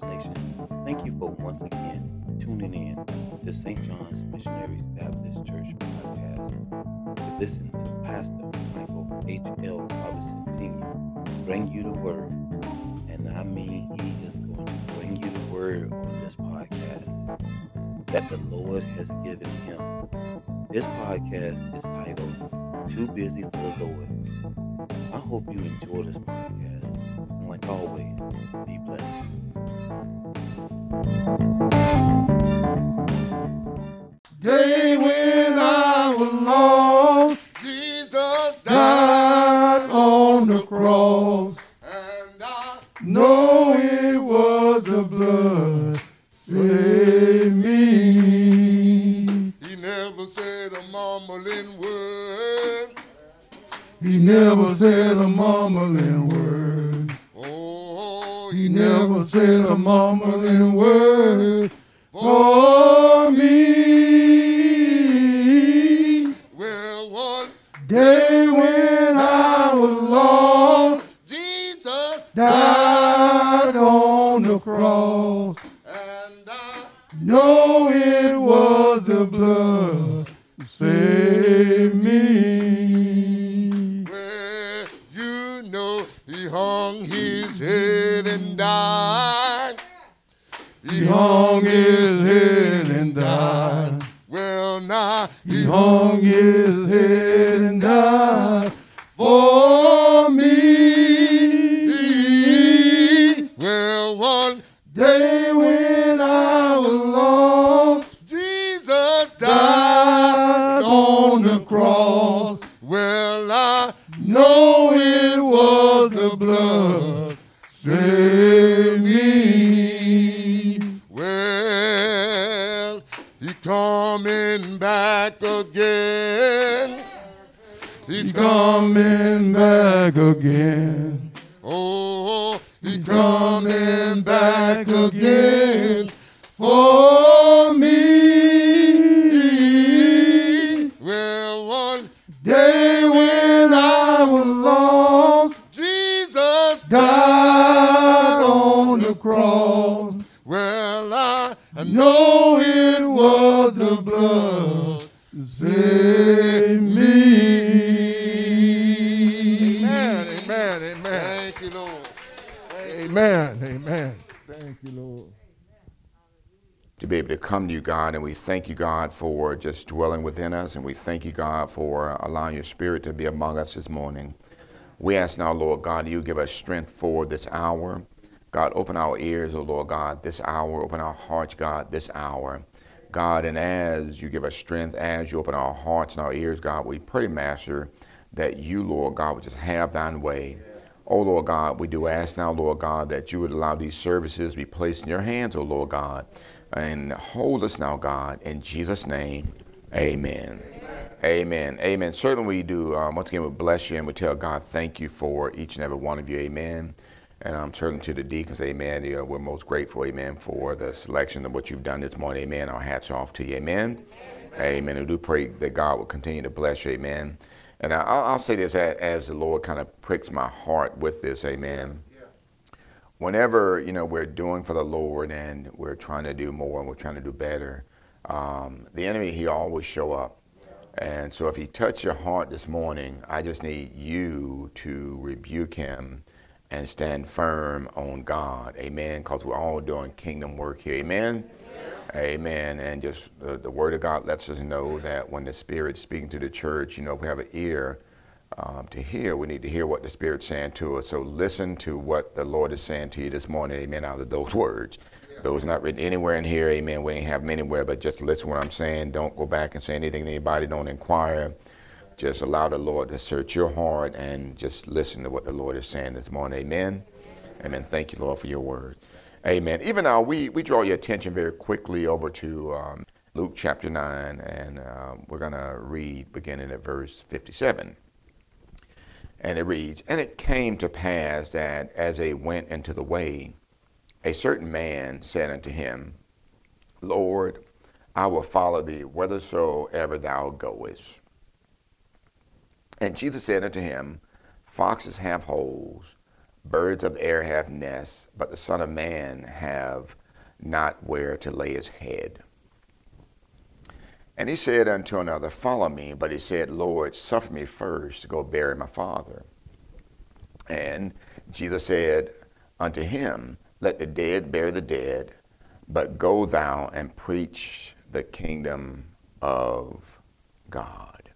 Thank you for once again tuning in to St. John's Missionaries Baptist Church podcast to listen to Pastor Michael H. L. Robinson Sr. bring you the word. And I mean, he is going to bring you the word on this podcast that the Lord has given him. This podcast is titled Too Busy for the Lord. I hope you enjoy this podcast. And like always, be blessed. Day when I was lost, Jesus died on the cross. and I Know it was the blood saved me. he never said a mumbling word. He never said a mumbling word. He never said a mumbling word for me. Well, one Day when I was lost, Jesus died on the cross. and I Know it was the blood coming back again. Oh, he's He's coming back again for me. Well, one Day when I was lost, Jesus died on the cross. Well, I Know it was the blood to come to you, God, and we thank you, God, for just dwelling within us, and we thank you, God, for allowing your spirit to be among us this morning. We ask now, Lord God, you give us strength for this hour. God, open our ears, O Lord God, this hour. Open our hearts, God, this hour. God, and as you give us strength, as you open our hearts and our ears, God, we pray, Master, that you, Lord God, would just have thine way. Oh, Lord God, we do ask now, Lord God, that you would allow these services to be placed in your hands, oh, Lord God. And hold us now, God, in Jesus' name, amen. Amen. Amen. Certainly we do. Um, once again, we bless you and we tell God thank you for each and every one of you. Amen. And I'm certainly to the deacons, amen. You know, we're most grateful, amen, for the selection of what you've done this morning. Amen. Our hats off to you. Amen. Amen. And we do pray that God will continue to bless you. Amen. And I- I'll, I'll say this as, as the Lord kind of pricks my heart with this. Amen whenever you know we're doing for the Lord and we're trying to do more and we're trying to do better, um, the enemy he always show up. And so if he touched your heart this morning, I just need you to rebuke him and stand firm on God. Amen. Because we're all doing kingdom work here. Amen. Amen. And just the, the word of God lets us know that when the Spirit's speaking to the church, you know, if we have an ear um, to hear, we need to hear what the Spirit's saying to us. So listen to what the Lord is saying to you this morning, amen, out of those words. Those not written anywhere in here, amen. We ain't have them anywhere, but just listen what I'm saying. Don't go back and say anything to anybody. Don't inquire. Just allow the Lord to search your heart and just listen to what the Lord is saying this morning, amen. Amen. Thank you, Lord, for your word. Amen. Even now, we, we draw your attention very quickly over to um, Luke chapter 9, and um, we're going to read beginning at verse 57. And it reads, And it came to pass that as they went into the way, a certain man said unto him, Lord, I will follow thee whithersoever thou goest. And Jesus said unto him, Foxes have holes, Birds of the air have nests, but the Son of Man have not where to lay his head. And he said unto another, Follow me. But he said, Lord, suffer me first to go bury my father. And Jesus said unto him, Let the dead bury the dead, but go thou and preach the kingdom of God.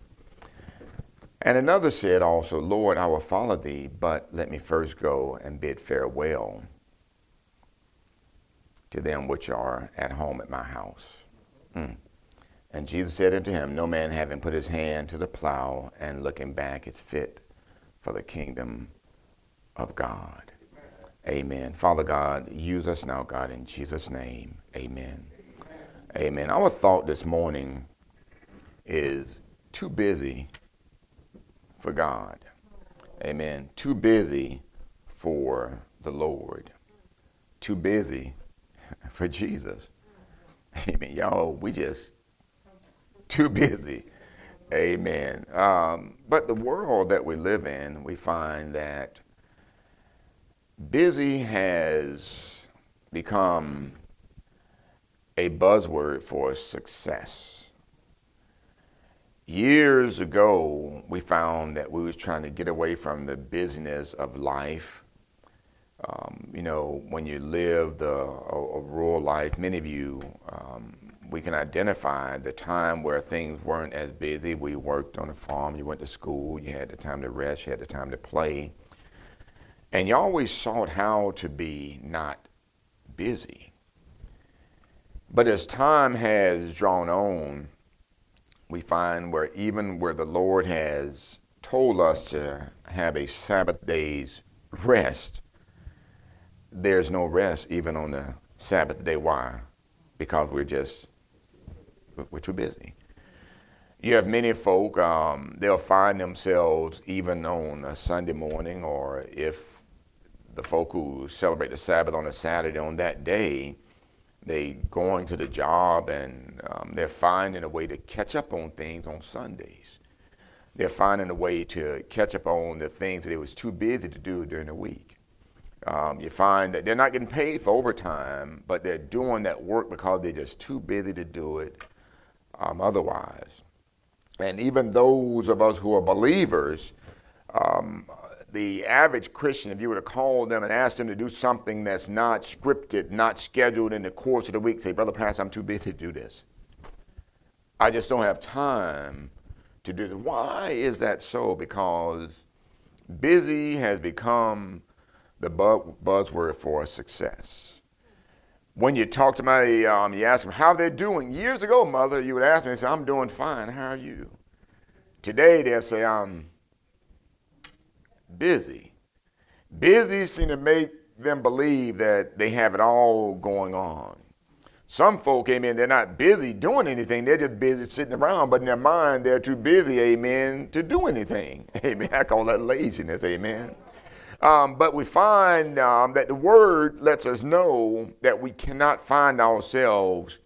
And another said also, Lord, I will follow thee, but let me first go and bid farewell to them which are at home at my house. Mm. And Jesus said unto him, No man having put his hand to the plow and looking back is fit for the kingdom of God. Amen. Father God, use us now, God, in Jesus' name. Amen. Amen. Our thought this morning is too busy for God. Amen. Too busy for the Lord. Too busy for Jesus. Amen. Y'all, we just too busy. Amen. Um, but the world that we live in, we find that busy has become a buzzword for success. Years ago, we found that we was trying to get away from the busyness of life. You know, when you live the, a, a, rural life, many of you, um, we can identify the time where things weren't as busy. We worked on a farm, you went to school, you had the time to rest, you had the time to play. And you always sought how to be not busy. But as time has drawn on, we find where even where the Lord has told us to have a Sabbath day's rest, there's no rest even on the Sabbath day. Why? Because we're just, we're too busy. You have many folk, um, they'll find themselves even on a Sunday morning or if the folk who celebrate the Sabbath on a Saturday on that day, they going to the job and um, they're finding a way to catch up on things on Sundays. They're finding a way to catch up on the things that they was too busy to do during the week. Um, you find that they're not getting paid for overtime, but they're doing that work because they're just too busy to do it um, otherwise. And even those of us who are believers, um, the average Christian, if you were to call them and ask them to do something that's not scripted, not scheduled in the course of the week, say, Brother Pastor, I'm too busy to do this. I just don't have time to do this. Why is that so? Because busy has become the buzzword for success. When you talk to my, um, you ask them how they're doing. Years ago, mother, you would ask me, say, I'm doing fine. How are you? Today, they'll say, I'm busy. Busy seem to make them believe that they have it all going on. Some folk, amen, they're not busy doing anything. They're just busy sitting around, but in their mind, they're too busy, amen, to do anything. Amen. I call that laziness, amen. Um, but we find um, that the word lets us know that we cannot find ourselves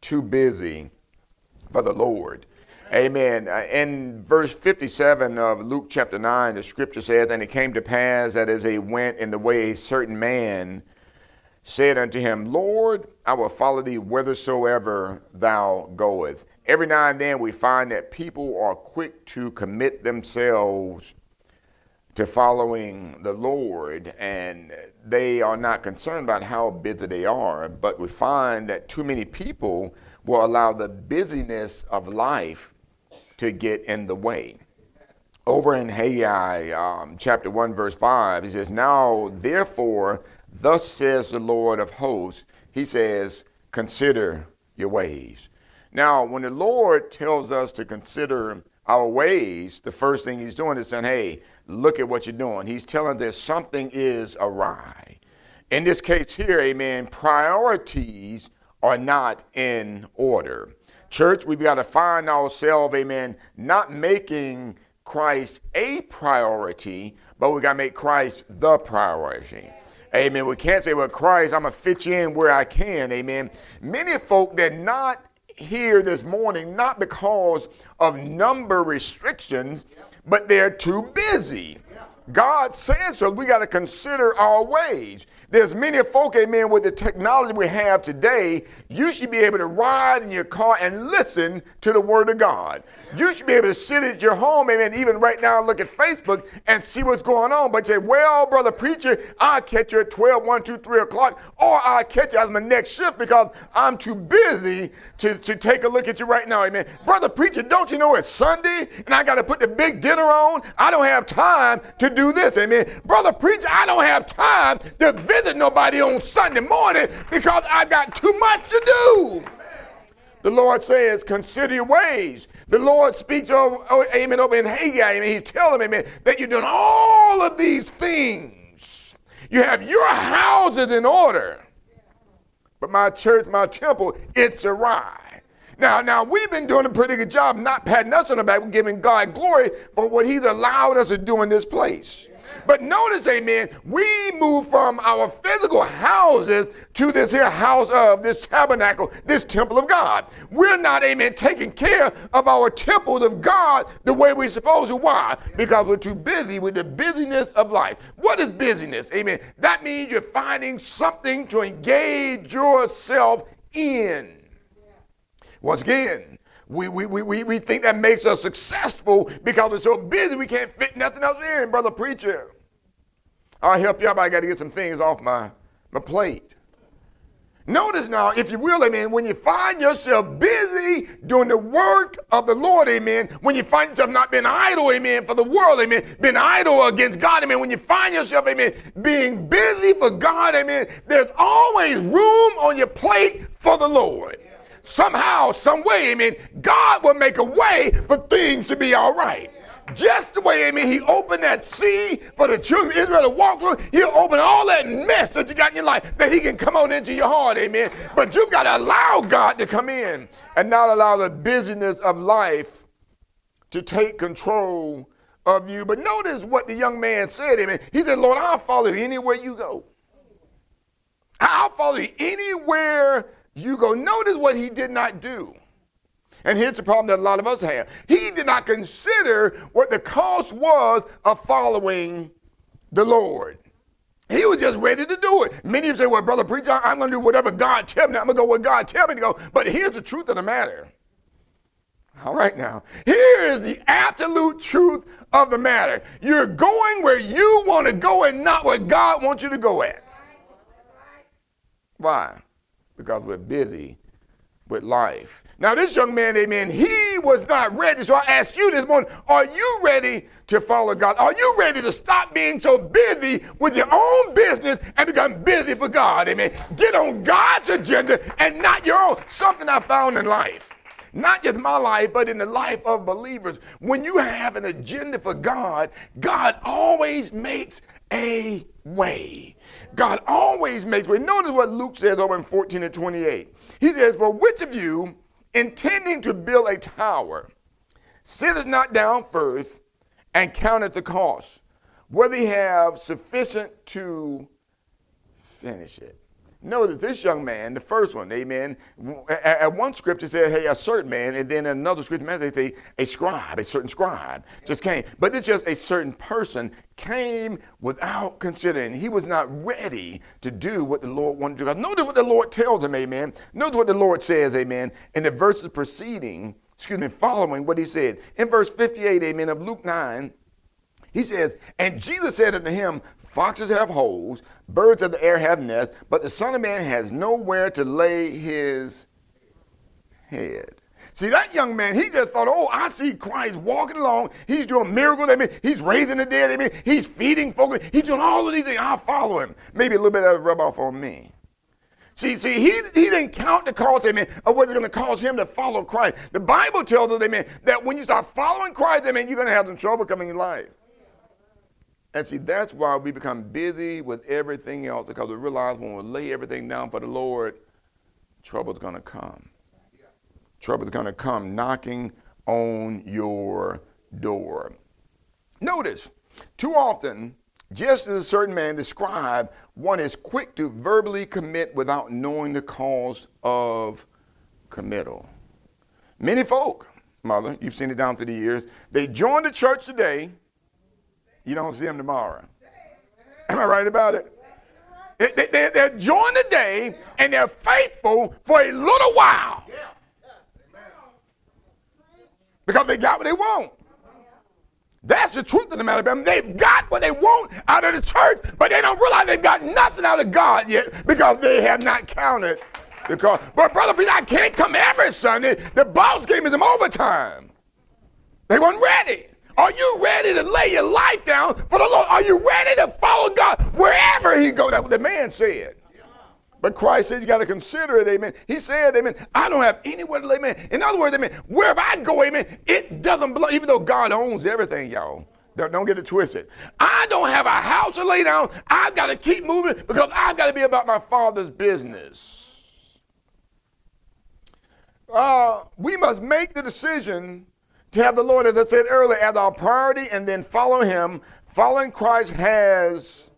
too busy for the Lord. Amen. Uh, in verse 57 of Luke chapter 9, the scripture says, And it came to pass that as they went in the way, a certain man said unto him, Lord, I will follow thee whithersoever thou goest. Every now and then we find that people are quick to commit themselves to following the Lord, and they are not concerned about how busy they are. But we find that too many people will allow the busyness of life to get in the way. Over in Haggai um, chapter 1, verse 5, he says, Now therefore, thus says the Lord of hosts, he says, Consider your ways. Now, when the Lord tells us to consider our ways, the first thing he's doing is saying, Hey, look at what you're doing. He's telling that something is awry. In this case here, amen, priorities are not in order. Church, we've got to find ourselves, amen, not making Christ a priority, but we got to make Christ the priority. Amen. We can't say, well, Christ, I'm going to fit you in where I can. Amen. Many folk that not here this morning, not because of number restrictions, but they're too busy. God says so. We got to consider our ways. There's many folk, amen, with the technology we have today, you should be able to ride in your car and listen to the word of God. You should be able to sit at your home, amen, even right now look at Facebook and see what's going on. But say, well, brother preacher, I'll catch you at 12, 1, 2, 3 o'clock, or I'll catch you as my next shift because I'm too busy to, to take a look at you right now, amen. Brother preacher, don't you know it's Sunday and I got to put the big dinner on? I don't have time to do this, amen. Brother preacher, I don't have time to visit nobody on Sunday morning because I've got too much to do. The Lord says, consider your ways. The Lord speaks over, oh, amen, over in Haggai, and he's telling me, amen, that you're doing all of these things. You have your houses in order. But my church, my temple, it's awry. Now, now we've been doing a pretty good job not patting us on the back, giving God glory for what He's allowed us to do in this place. But notice, amen, we move from our physical houses to this here house of this tabernacle, this temple of God. We're not, amen, taking care of our temples of God the way we're supposed to. Why? Because we're too busy with the busyness of life. What is busyness? Amen. That means you're finding something to engage yourself in. Once again, we, we, we, we think that makes us successful because we're so busy we can't fit nothing else in, brother preacher. I'll help you out, but I got to get some things off my, my plate. Notice now, if you will, amen, when you find yourself busy doing the work of the Lord, amen, when you find yourself not being idle, amen, for the world, amen, being idle against God, amen, when you find yourself, amen, being busy for God, amen, there's always room on your plate for the Lord. Somehow, some way, amen, God will make a way for things to be all right. Just the way, amen, he opened that sea for the children of Israel to walk through, he'll open all that mess that you got in your life that he can come on into your heart, amen. But you've got to allow God to come in and not allow the busyness of life to take control of you. But notice what the young man said, amen. He said, Lord, I'll follow you anywhere you go. I'll follow you anywhere you go. Notice what he did not do. And here's the problem that a lot of us have. He did not consider what the cost was of following the Lord. He was just ready to do it. Many of you say, well, brother preacher, I'm going to do whatever God tells me. I'm going to go where God tells me to go. But here's the truth of the matter. All right now. Here is the absolute truth of the matter. You're going where you want to go and not where God wants you to go at. Why? Because we're busy with life. Now, this young man, amen, he was not ready. So I ask you this morning are you ready to follow God? Are you ready to stop being so busy with your own business and become busy for God? Amen. Get on God's agenda and not your own. Something I found in life. Not just my life, but in the life of believers. When you have an agenda for God, God always makes a way. God always makes way. Notice what Luke says over in 14 and 28. He says, For which of you intending to build a tower, sitteth not down first and counteth the cost, whether he have sufficient to finish it. Notice this young man, the first one, amen. At one scripture says, hey, a certain man, and then another scripture they say a scribe, a certain scribe just came. But it's just a certain person came without considering. He was not ready to do what the Lord wanted to do. Notice what the Lord tells him, amen. Notice what the Lord says, amen, in the verses preceding, excuse me, following what he said. In verse 58, amen, of Luke 9, he says, And Jesus said unto him, Foxes have holes, birds of the air have nests, but the Son of Man has nowhere to lay his head. See, that young man, he just thought, oh, I see Christ walking along. He's doing miracles. I mean, he's raising the dead. I mean, he's feeding folks. He's doing all of these things. I'll follow him. Maybe a little bit of rub off on me. See, see, he, he didn't count the cost, amen, of what's going to cause him to follow Christ. The Bible tells us, amen, that when you start following Christ, amen, you're going to have some trouble coming in life. And see, that's why we become busy with everything else because we realize when we lay everything down for the Lord, trouble's going to come. Trouble's going to come knocking on your door. Notice, too often, just as a certain man described, one is quick to verbally commit without knowing the cause of committal. Many folk, mother, you've seen it down through the years, they join the church today you don't see them tomorrow. Am I right about it? They, they, they're the day and they're faithful for a little while. Because they got what they want. That's the truth of the matter. They've got what they want out of the church, but they don't realize they've got nothing out of God yet because they have not counted cost. But brother, I can't come every Sunday. The boss gave me some overtime. They weren't ready. Are you ready to lay your life down for the Lord? Are you ready to follow God wherever He goes? That's what the man said. But Christ said you got to consider it, amen. He said, amen, I don't have anywhere to lay, amen. In other words, amen, wherever I go, amen, it doesn't belong, even though God owns everything, y'all. Don't, don't get it twisted. I don't have a house to lay down. I've got to keep moving because I've got to be about my Father's business. Uh, we must make the decision to have the Lord, as I said earlier, as our priority and then follow Him. Following Christ has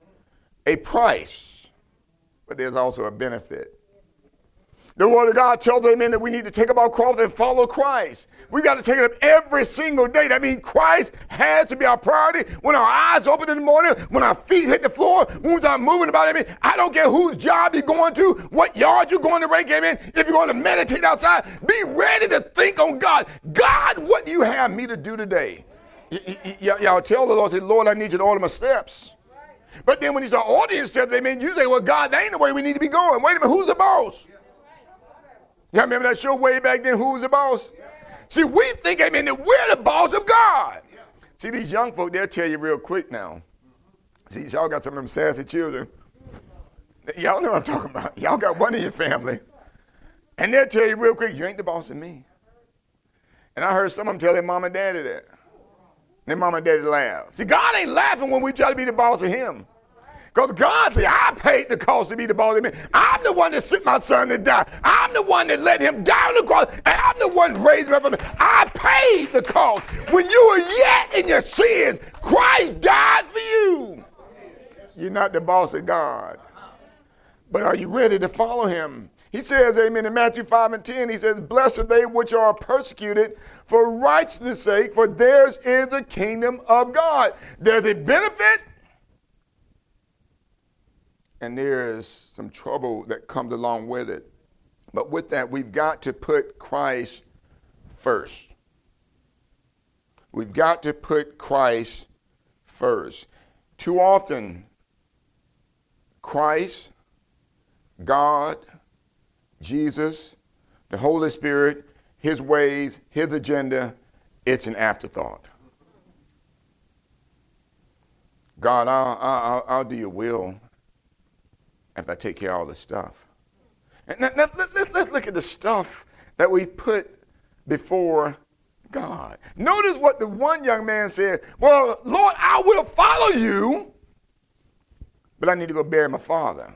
a price, but there's also a benefit. The Word of God tells amen, that we need to take up our cross and follow Christ. We've got to take it up every single day. That means Christ has to be our priority. When our eyes open in the morning, when our feet hit the floor, when we start moving about, I mean, I don't care whose job you're going to, what yard you're going to rake, amen. If you're going to meditate outside, be ready to think on God. God, what do you have me to do today? Y- y- y- y'all tell the Lord, say, Lord, I need you to order my steps. But then when you start ordering steps, they mean you say, well, God, that ain't the way we need to be going. Wait a minute, who's the boss? Y'all remember that show way back then, Who's the Boss? See, we think, I mean, that we're the boss of God. See, these young folk, they'll tell you real quick now. See, y'all got some of them sassy children. Y'all know what I'm talking about. Y'all got one in your family. And they'll tell you real quick, you ain't the boss of me. And I heard some of them tell their mom and daddy that. Their mom and daddy laugh. See, God ain't laughing when we try to be the boss of him. Because God said, I paid the cost to be the of me. I'm the one that sent my son to die. I'm the one that let him die on the cross. And I'm the one raised him up from me. I paid the cost. When you were yet in your sins, Christ died for you. You're not the boss of God. But are you ready to follow him? He says, Amen, in Matthew 5 and 10, he says, Blessed are they which are persecuted for righteousness' sake, for theirs is the kingdom of God. There's a benefit and there is some trouble that comes along with it. But with that, we've got to put Christ first. We've got to put Christ first. Too often, Christ, God, Jesus, the Holy Spirit, His ways, His agenda, it's an afterthought. God, I'll, I'll, I'll do your will after I take care of all this stuff. And let, let, let, let's look at the stuff that we put before God. Notice what the one young man said Well, Lord, I will follow you, but I need to go bury my father.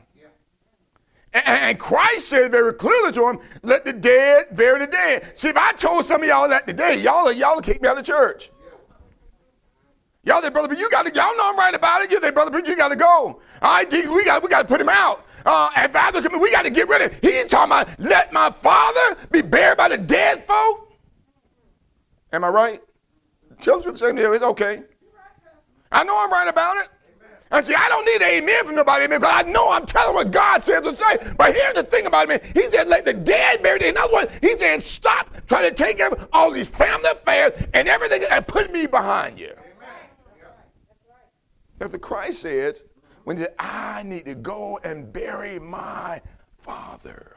And, and Christ said very clearly to him, let the dead bury the dead. See, if I told some of y'all that today, y'all, y'all would kick me out of church. Y'all say, brother, but you got to, y'all know I'm right about it. You say, brother, but you got to go. All right, we got, we got to put him out. Uh, and Father, come we got to get rid of him. He's talking about, let my father be buried by the dead folk. Am I right? Tell the Children say, it's okay. I know I'm right about it. And see, I don't need amen from nobody amen, because I know I'm telling what God says to say. But here's the thing about it, man. He said, let the dead bury the In other words, he's saying, stop trying to take care of all these family affairs and everything and put me behind you. That's what Christ said when he said, I need to go and bury my father.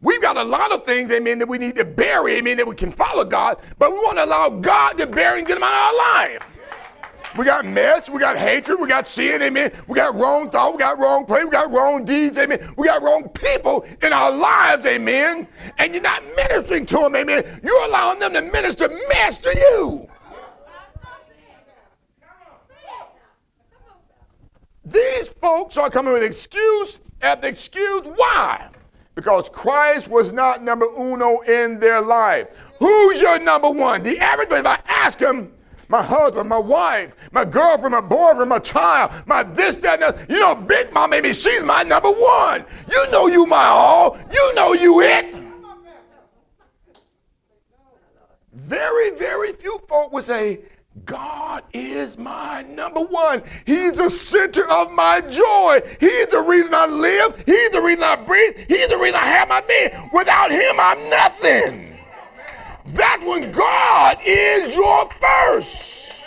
We've got a lot of things, amen, that we need to bury, amen, that we can follow God, but we want to allow God to bury and get them out of our life. We got mess, we got hatred, we got sin, amen. We got wrong thought, we got wrong play, we got wrong deeds, amen. We got wrong people in our lives, amen. And you're not ministering to them, amen. You're allowing them to minister mess to you. These folks are coming with excuse after excuse. Why? Because Christ was not number uno in their life. Who's your number one? The average man, if I ask him, my husband, my wife, my girlfriend, my boyfriend, my child, my this, that, and that. You know, Big Mom, maybe she's my number one. You know you my all. You know you it. Very, very few folk would say, God is my number one. He's the center of my joy. He's the reason I live. He's the reason I breathe. He's the reason I have my being. Without him, I'm nothing. That's when God is your first.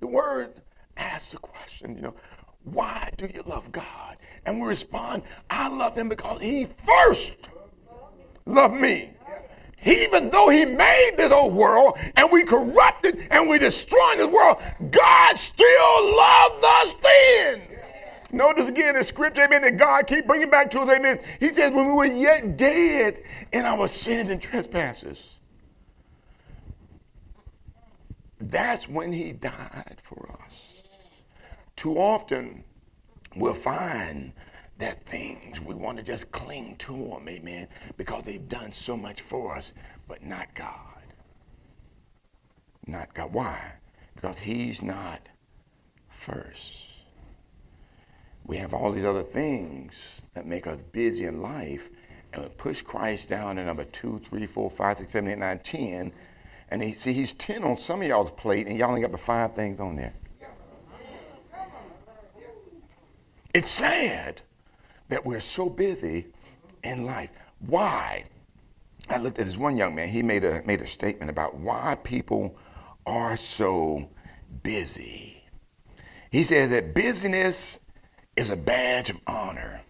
The word asks the question, you know, why do you love God? And we respond, I love him because he first loved me even though he made this old world and we corrupted and we destroyed this world, God still loved us then. Notice again the scripture, amen, that God keep bringing back to us, amen. He says, when we were yet dead in our sins and trespasses, that's when he died for us. Too often, we'll find that things we want to just cling to them, amen, because they've done so much for us, but not God. Not God. Why? Because He's not first. We have all these other things that make us busy in life, and we push Christ down to number two, three, four, five, six, seven, eight, nine, ten. And he, see, he's 10 on some of y'all's plate, and y'all only got the five things on there. It's sad that we're so busy in life. Why? I looked at this one young man. He made a made a statement about why people are so busy. He says that busyness is a badge of honor.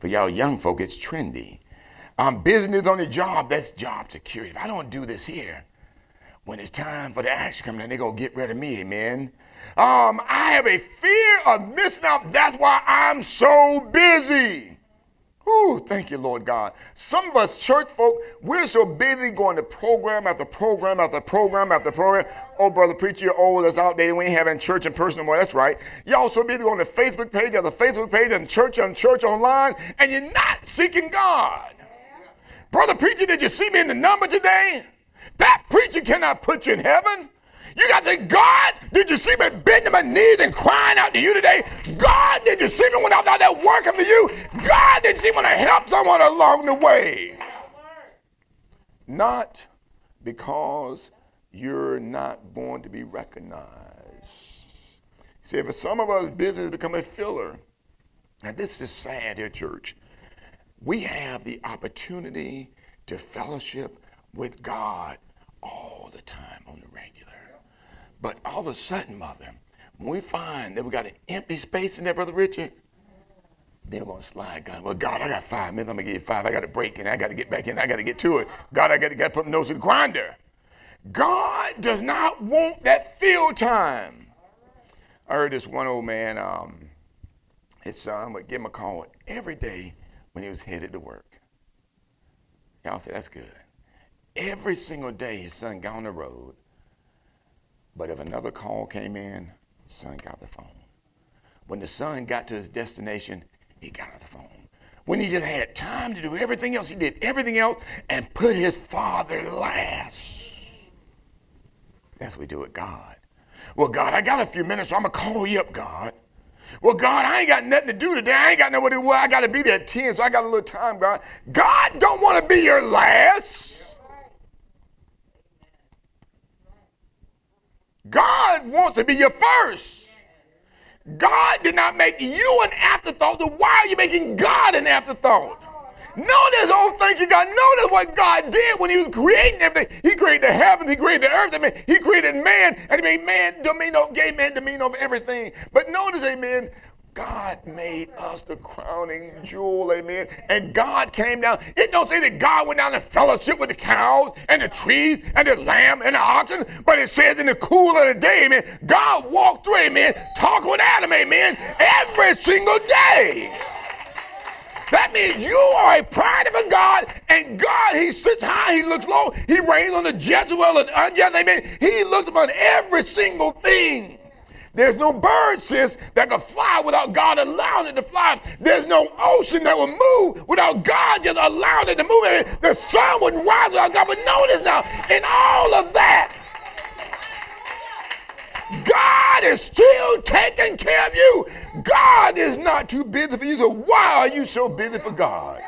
For y'all young folk, it's trendy. Um, business on the job, that's job security. If I don't do this here, when it's time for the action coming in, they're going to get rid of me, amen. Um, I have a fear of missing out. That's why I'm so busy. Ooh, thank you, Lord God. Some of us church folk, we're so busy going to program after program after program after program. Oh, brother preacher, you're old, that's outdated. We ain't having church in person anymore. That's right. Y'all so busy going to Facebook page after Facebook page and church and church online, and you're not seeking God. Brother preacher, did you see me in the number today? That preacher cannot put you in heaven. You got to say, God, did you see me bending my knees and crying out to you today? God, did you see me when I was out there working for you? God, did you see me when I helped someone along the way? Not because you're not going to be recognized. See, for some of us, business become a filler. And this is sad here, church. We have the opportunity to fellowship with God all the time on the regular. But all of a sudden, mother, when we find that we got an empty space in there, Brother Richard, then we're to slide God. Well, God, I got five minutes. I'm to give you five. I got to break in. I got to get back in. I got to get to it. God, I got to, got to put my nose in the grinder. God does not want that field time. I heard this one old man, um, his son would give him a call every day when he was headed to work. Y'all say, that's good. Every single day his son got on the road but if another call came in, son got the phone. When the son got to his destination, he got the phone. When he just had time to do everything else, he did everything else and put his father last. That's what we do with God. Well, God, I got a few minutes, so I'm going to call you up, God. Well, God, I ain't got nothing to do today. I ain't got nowhere to do. I got to be there at 10, so I got a little time, God. God don't want to be your last. God wants to be your first. God did not make you an afterthought, so why are you making God an afterthought? Notice, oh, thank you, God. Notice what God did when He was creating everything. He created the heavens, He created the earth, I mean, He created man, and He made man dominion, gave man dominion over everything. But notice, amen, God made us the crowning jewel, amen. And God came down. It don't say that God went down and fellowship with the cows and the trees and the lamb and the oxen, but it says in the cool of the day, amen, God walked through, amen, talking with Adam, amen, every single day. That means you are a pride of a God, and God, He sits high, He looks low, He reigns on the just and unjust, amen. He looks upon every single thing. There's no bird, sis, that can fly without God allowing it to fly. There's no ocean that will move without God just allowing it to move. The sun wouldn't rise without God. But notice now, in all of that, God is still taking care of you. God is not too busy for you. So why are you so busy for God?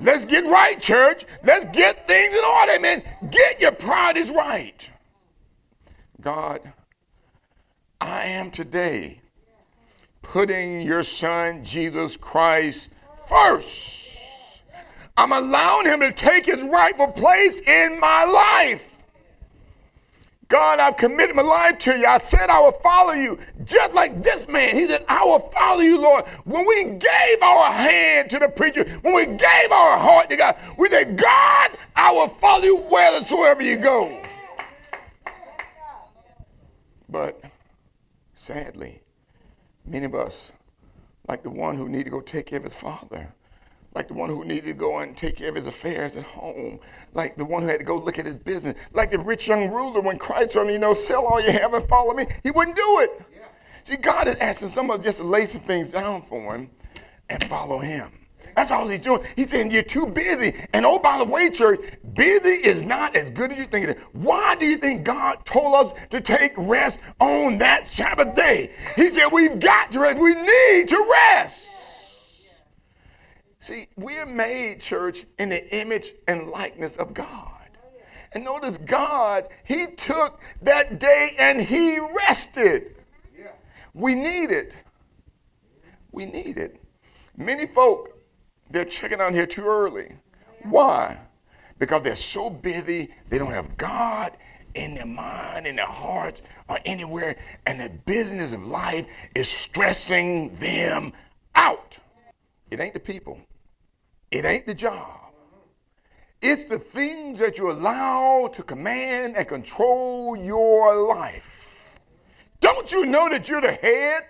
Let's get right, church. Let's get things in order, man. Get your priorities right. God, I am today putting your son, Jesus Christ, first. I'm allowing him to take his rightful place in my life. God, I've committed my life to you. I said I will follow you. Just like this man, he said, I will follow you, Lord. When we gave our hand to the preacher, when we gave our heart to God, we said, God, I will follow you wheresoever you go. But sadly, many of us, like the one who needed to go take care of his father, like the one who needed to go and take care of his affairs at home, like the one who had to go look at his business, like the rich young ruler when Christ told him, you know, sell all you have and follow me, he wouldn't do it. Yeah. See, God is asking some of us just to lay some things down for him and follow him. That's all he's doing. He's saying you're too busy. And oh, by the way, church, busy is not as good as you think it is. Why do you think God told us to take rest on that Sabbath day? He said we've got to rest. We need to rest. See, we're made, church, in the image and likeness of God. And notice God, He took that day and He rested. We need it. We need it. Many folk, they're checking out here too early. Why? Because they're so busy, they don't have God in their mind, in their hearts, or anywhere, and the business of life is stressing them out. It ain't the people. It ain't the job. It's the things that you allow to command and control your life. Don't you know that you're the head?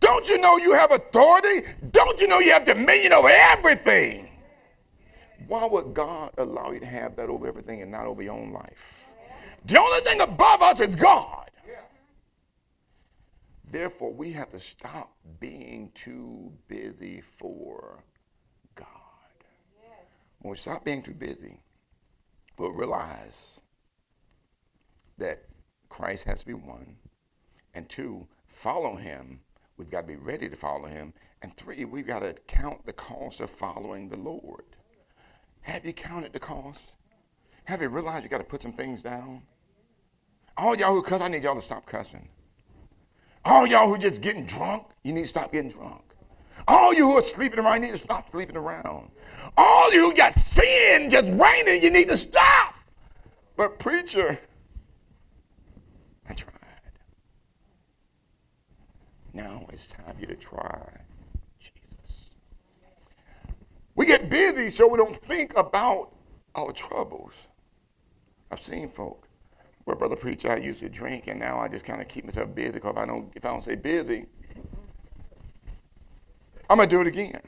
Don't you know you have authority? Don't you know you have dominion over everything? Why would God allow you to have that over everything and not over your own life? The only thing above us is God. Therefore, we have to stop being too busy for God. when we stop being too busy, we'll realize that Christ has to be one. And two, follow him. We've got to be ready to follow him. And three, we've got to count the cost of following the Lord. Have you counted the cost? Have you realized you got to put some things down? All y'all who cuss, I need y'all to stop cussing. All y'all who just getting drunk, you need to stop getting drunk. All you who are sleeping around, you need to stop sleeping around. All you who got sin just raining, you need to stop. But preacher, I tried. Now it's time for you to try Jesus. We get busy so we don't think about our troubles. I've seen folk. Well, brother preacher, I used to drink, and now I just kind of keep myself busy because if I don't, if I don't stay busy, I'm to do it again.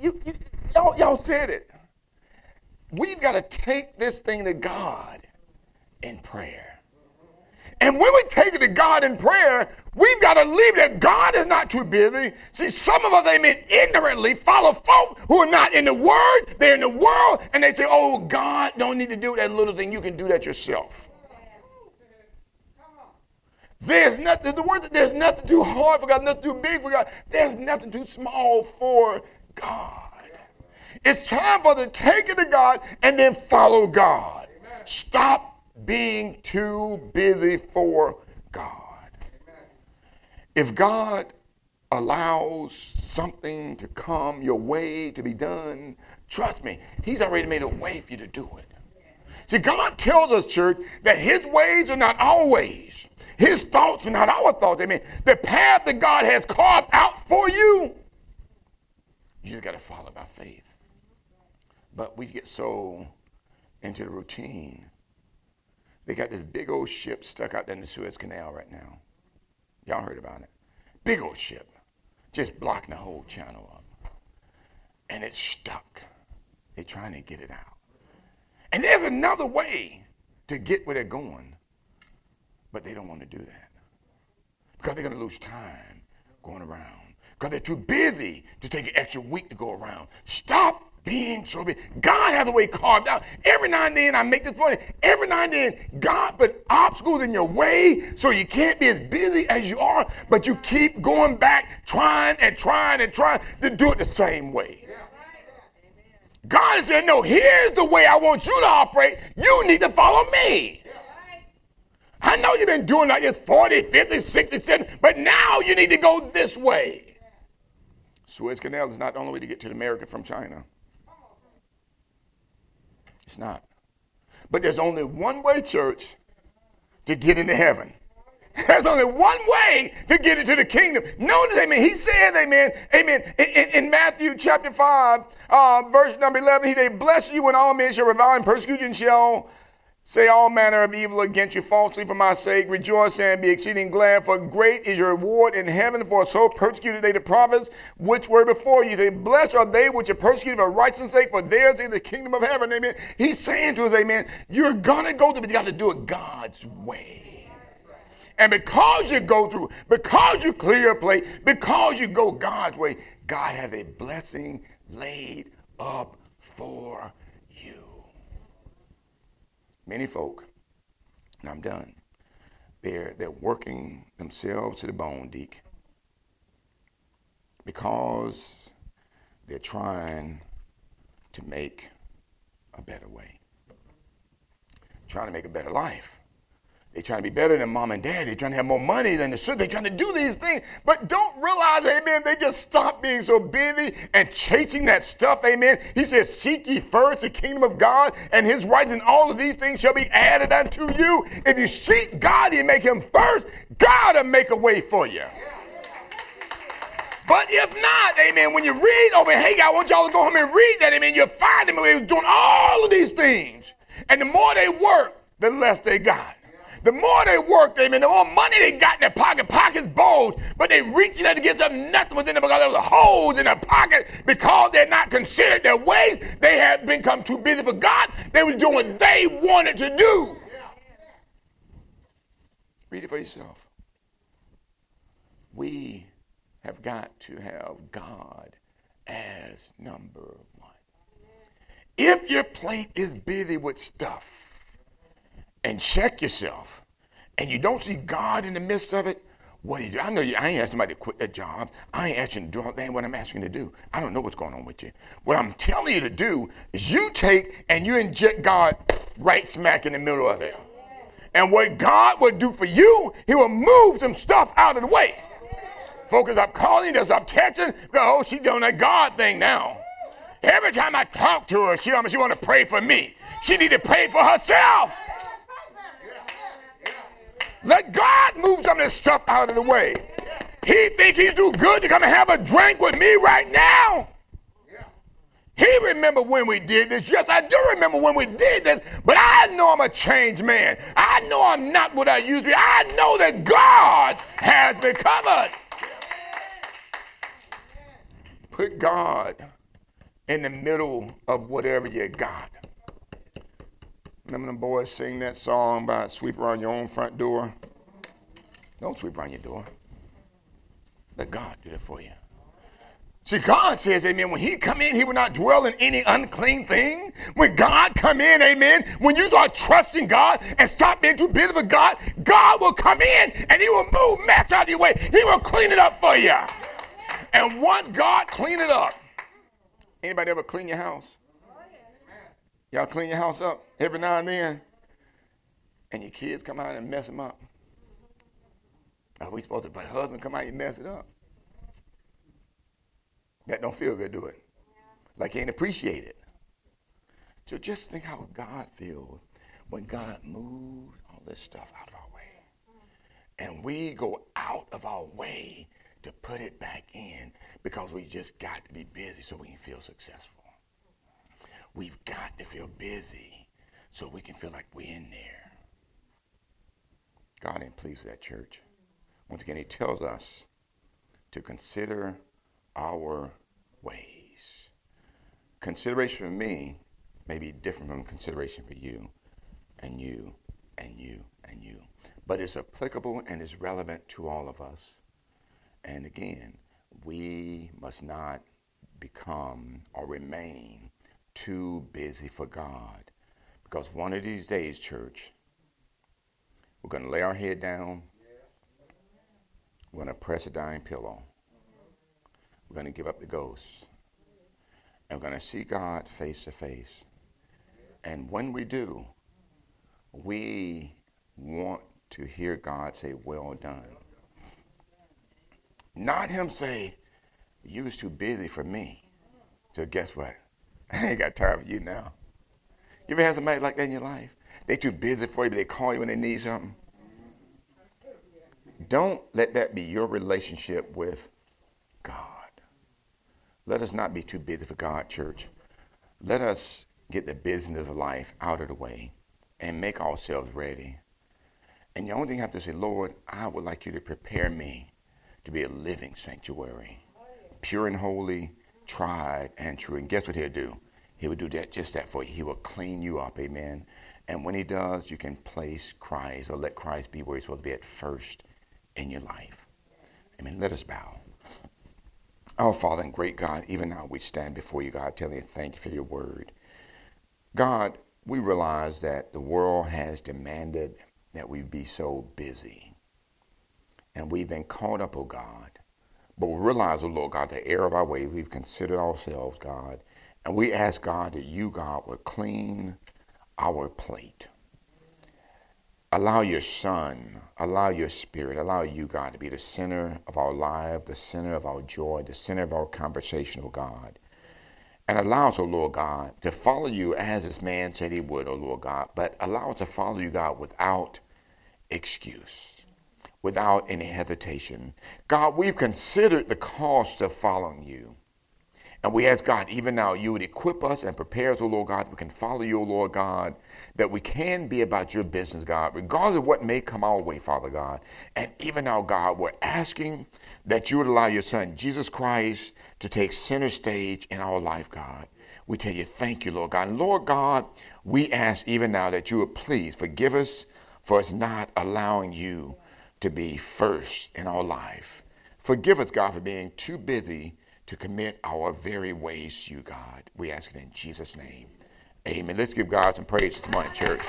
You, you, y'all, y'all said it. We've got to take this thing to God in prayer. And when we take it to God in prayer, we've got to leave that God is not too busy. See, some of us, mean ignorantly follow folk who are not in the Word, they're in the world, and they say, oh, God don't need to do that little thing. You can do that yourself. There's nothing, the word there's nothing too hard for God, nothing too big for God. There's nothing too small for God. It's time for the take it to God and then follow God. Stop being too busy for God. If God allows something to come your way to be done, trust me, He's already made a way for you to do it. See, God tells us, church, that His ways are not our ways. His thoughts are not our thoughts. I mean, the path that God has carved out for you, you just got to follow by faith. But we get so into the routine. They got this big old ship stuck out in the Suez Canal right now. Y'all heard about it. Big old ship, just blocking the whole channel up. And it's stuck. They're trying to get it out. And there's another way to get where they're going. But they don't want to do that because they're going to lose time going around because they're too busy to take an extra week to go around. Stop being so. God has a way carved out. Every now and then, I make this point, every now and then, God put obstacles in your way so you can't be as busy as you are, but you keep going back, trying and trying and trying to do it the same way. God is saying, no, here's the way I want you to operate. You need to follow me. I know you've been doing like this 40, 50, 60, 70, but now you need to go this way. Suez Canal is not the only way to get to America from China. It's not. But there's only one way, church, to get into heaven. There's only one way to get into the kingdom. Notice, amen. He said, amen, amen. In, in, in Matthew chapter 5, uh, verse number 11, he said, Bless you when all men shall revile and persecute you and shall say all manner of evil against you falsely for my sake. Rejoice and be exceeding glad, for great is your reward in heaven. For so persecuted they the prophets which were before you. They blessed are they which are persecuted for righteousness' sake, for theirs is the kingdom of heaven. Amen. He's saying to us, Amen, you're gonna go through, but you got to do it God's way. And because you go through, because you clear your plate, because you go God's way, God has a blessing laid up for. Many folk, and I'm done, they're, they're working themselves to the bone, Deek, because they're trying to make a better way, trying to make a better life. They're trying to be better than mom and dad. They're trying to have more money than they should. They're trying to do these things, but don't realize, amen, they just stop being so busy and chasing that stuff, amen. He says, Seek ye first the kingdom of God and his rights, and all of these things shall be added unto you. If you seek God and make him first, God will make a way for you. But if not, amen, when you read over hey, I want y'all to go home and read that, amen, you'll find them doing all of these things. And the more they work, the less they got. The more they work, amen, the more money they got in their pocket. Pockets bulge, but they reaching out to get something, nothing within them because there was holes in their pocket because they're not considered their ways. They had become too busy for God. They were doing what they wanted to do. Read it for yourself. We have got to have God as number one. If your plate is busy with stuff, and check yourself and you don't see God in the midst of it, what do you do? I know you, I ain't asking somebody to quit their job. I ain't asking you to do that what I'm asking you to do. I don't know what's going on with you. What I'm telling you to do is you take and you inject God right smack in the middle of it. And what God will do for you, He will move some stuff out of the way. Focus up calling, just up texting. Oh, she's doing that God thing now. Every time I talk to her, she, she want to pray for me. She need to pray for herself. Let God move some of this stuff out of the way. He think he's too good to come and have a drink with me right now. He remember when we did this. Yes, I do remember when we did this, but I know I'm a changed man. I know I'm not what I used to be. I know that God has me covered. Put God in the middle of whatever you got. Remember the boys sing that song about sweep around your own front door? Don't sweep around your door. Let God do it for you. See, God says, amen, when he come in, he will not dwell in any unclean thing. When God come in, amen, when you start trusting God and stop being too busy for God, God will come in and he will move mess out of your way. He will clean it up for you. And once God clean it up, anybody ever clean your house? Y'all clean your house up every now and then, and your kids come out and mess them up. Are we supposed to, but husband come out and mess it up? That don't feel good, do it? Like ain't appreciate it. So just think how God feels when God moves all this stuff out of our way. And we go out of our way to put it back in because we just got to be busy so we can feel successful. We've got to feel busy so we can feel like we're in there. God ain't pleased with that church. Once again, he tells us to consider our ways. Consideration for me may be different from consideration for you and you and you and you. But it's applicable and is relevant to all of us. And again, we must not become or remain too busy for God. Because one of these days, church, we're going to lay our head down. We're going to press a dying pillow. We're going to give up the ghost. And we're going to see God face to face. And when we do, we want to hear God say, Well done. Not Him say, You was too busy for me. So guess what? I ain't got time for you now. You ever had somebody like that in your life? They too busy for you, but they call you when they need something. Don't let that be your relationship with God. Let us not be too busy for God, church. Let us get the business of life out of the way and make ourselves ready. And the only thing you have to say, Lord, I would like you to prepare me to be a living sanctuary, pure and holy, tried and true. And guess what he'll do? He will do that just that for you. He will clean you up, amen. And when he does, you can place Christ or let Christ be where he's supposed to be at first in your life. Amen. Let us bow. Our Father and great God, even now we stand before you, God, telling you thank you for your word. God, we realize that the world has demanded that we be so busy. And we've been caught up, oh God. But we realize, oh Lord God, the error of our way, we've considered ourselves, God. And we ask God that you, God, would clean our plate. Allow your Son, allow your Spirit, allow you, God, to be the center of our life, the center of our joy, the center of our conversation, oh God. And allow us, oh Lord God, to follow you as this man said he would, oh Lord God, but allow us to follow you, God, without excuse, without any hesitation. God, we've considered the cost of following you. And we ask God, even now, you would equip us and prepare us, O Lord God, we can follow you, O Lord God, that we can be about your business, God, regardless of what may come our way, Father God. And even now, God, we're asking that you would allow your Son, Jesus Christ, to take center stage in our life, God. We tell you, thank you, Lord God. And Lord God, we ask even now that you would please forgive us for us not allowing you to be first in our life. Forgive us, God, for being too busy to commit our very ways to you, God. We ask it in Jesus' name. Amen. Let's give God some praise this morning, church.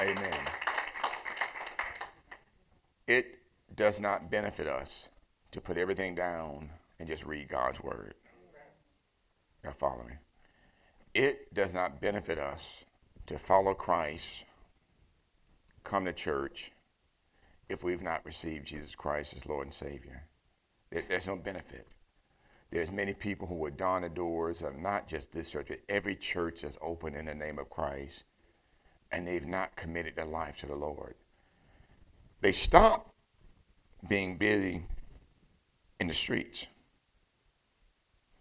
Amen. It does not benefit us to put everything down and just read God's word. Y'all follow me? It does not benefit us to follow Christ, come to church, if we've not received Jesus Christ as Lord and Savior. there's no benefit. There's many people who would don the doors of not just this church, but every church that's open in the name of Christ, and they've not committed their life to the Lord. They stop being busy in the streets.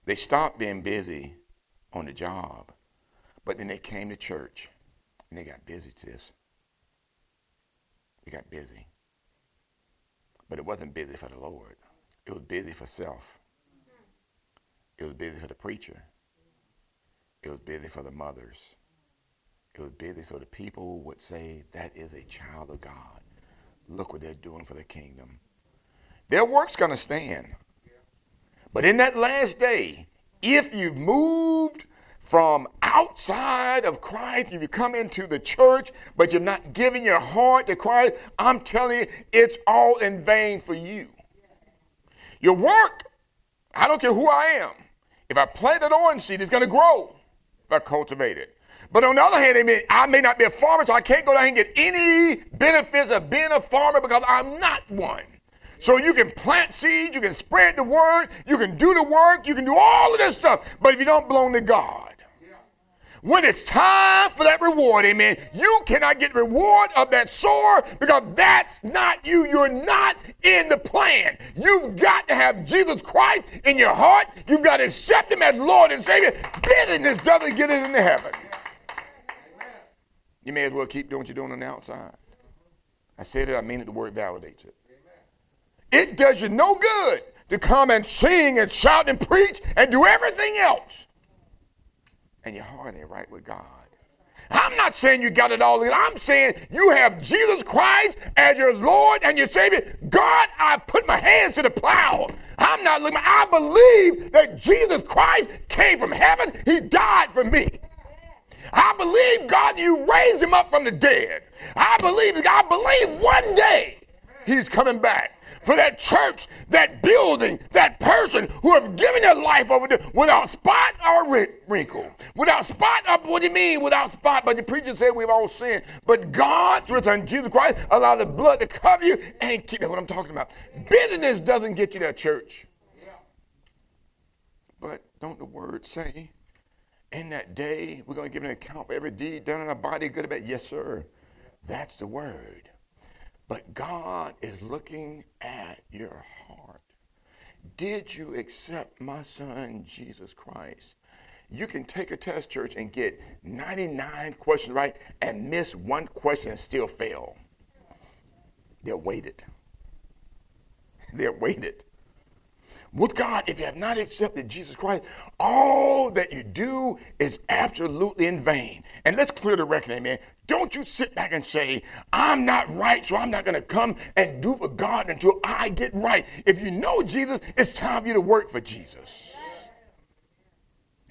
They stopped being busy on the job, but then they came to church and they got busy this. They got busy. But it wasn't busy for the Lord. It was busy for self. It was busy for the preacher. It was busy for the mothers. It was busy so the people would say, that is a child of God. Look what they're doing for the kingdom. Their work's going to stand. But in that last day, if you've moved from outside of Christ, if you come into the church, but you're not giving your heart to Christ, I'm telling you, it's all in vain for you. Your work, I don't care who I am. If I plant an orange seed, it's going to grow if I cultivate it. But on the other hand, I may not be a farmer, so I can't go down and get any benefits of being a farmer because I'm not one. So you can plant seeds, you can spread the word, you can do the work, you can do all of this stuff. But if you don't belong to God, when it's time for that reward, amen, you cannot get reward of that sower because that's not you. You're not in the plan. You've got to have Jesus Christ in your heart. You've got to accept him as Lord and Savior. Business doesn't get us into heaven. You may as well keep doing what you're doing on the outside. I said it, I mean it, the word validates it. It does you no good to come and sing and shout and preach and do everything else and your heart ain't right with God. I'm not saying you got it all in. I'm saying you have Jesus Christ as your Lord and your Savior. God, I put my hands to the plow. I'm not looking. I believe that Jesus Christ came from heaven. He died for me. I believe, God, you raised him up from the dead. I believe, I believe one day he's coming back. For that church, that building, that person who have given their life over to without spot or wrinkle. Without spot, or, what do you mean without spot? But the preacher said we've all sinned. But God, through Son Jesus Christ, allowed the blood to cover you and keep. That's what I'm talking about. Business doesn't get you that church. But don't the word say, in that day, we're going to give an account for every deed done in our body, good or bad? Yes, sir. That's the word. But God is looking at your heart. Did you accept my son, Jesus Christ? You can take a test, church, and get 99 questions right and miss one question and still fail. They're weighted. They're weighted. With God, if you have not accepted Jesus Christ, all that you do is absolutely in vain. And let's clear the record, amen. Don't you sit back and say, I'm not right, so I'm not going to come and do for God until I get right. If you know Jesus, it's time for you to work for Jesus.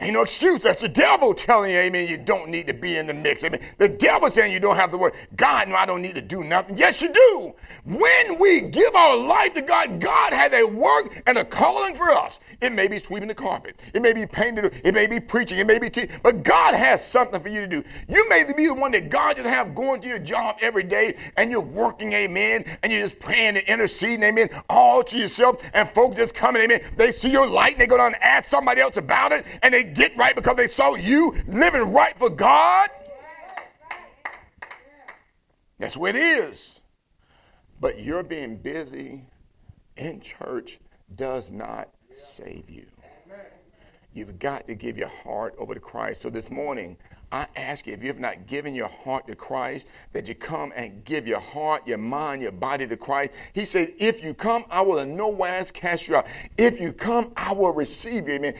Ain't no excuse. That's the devil telling you, amen, you don't need to be in the mix. Amen. The devil saying you don't have the word. God, no, I don't need to do nothing. Yes, you do. When we give our life to God, God has a work and a calling for us. It may be sweeping the carpet. It may be painting. It may be preaching. It may be teaching. But God has something for you to do. You may be the one that God just have going to your job every day and you're working, amen, and you're just praying and interceding, amen, all to yourself. And folks just coming, amen. They see your light and they go down and ask somebody else about it and they get right because they saw you living right for God. That's what it is. But you're being busy in church does not save you. You've got to give your heart over to Christ. So this morning, I ask you, if you have not given your heart to Christ, that you come and give your heart, your mind, your body to Christ. He said, If you come, I will in no wise cast you out. If you come, I will receive you. Amen.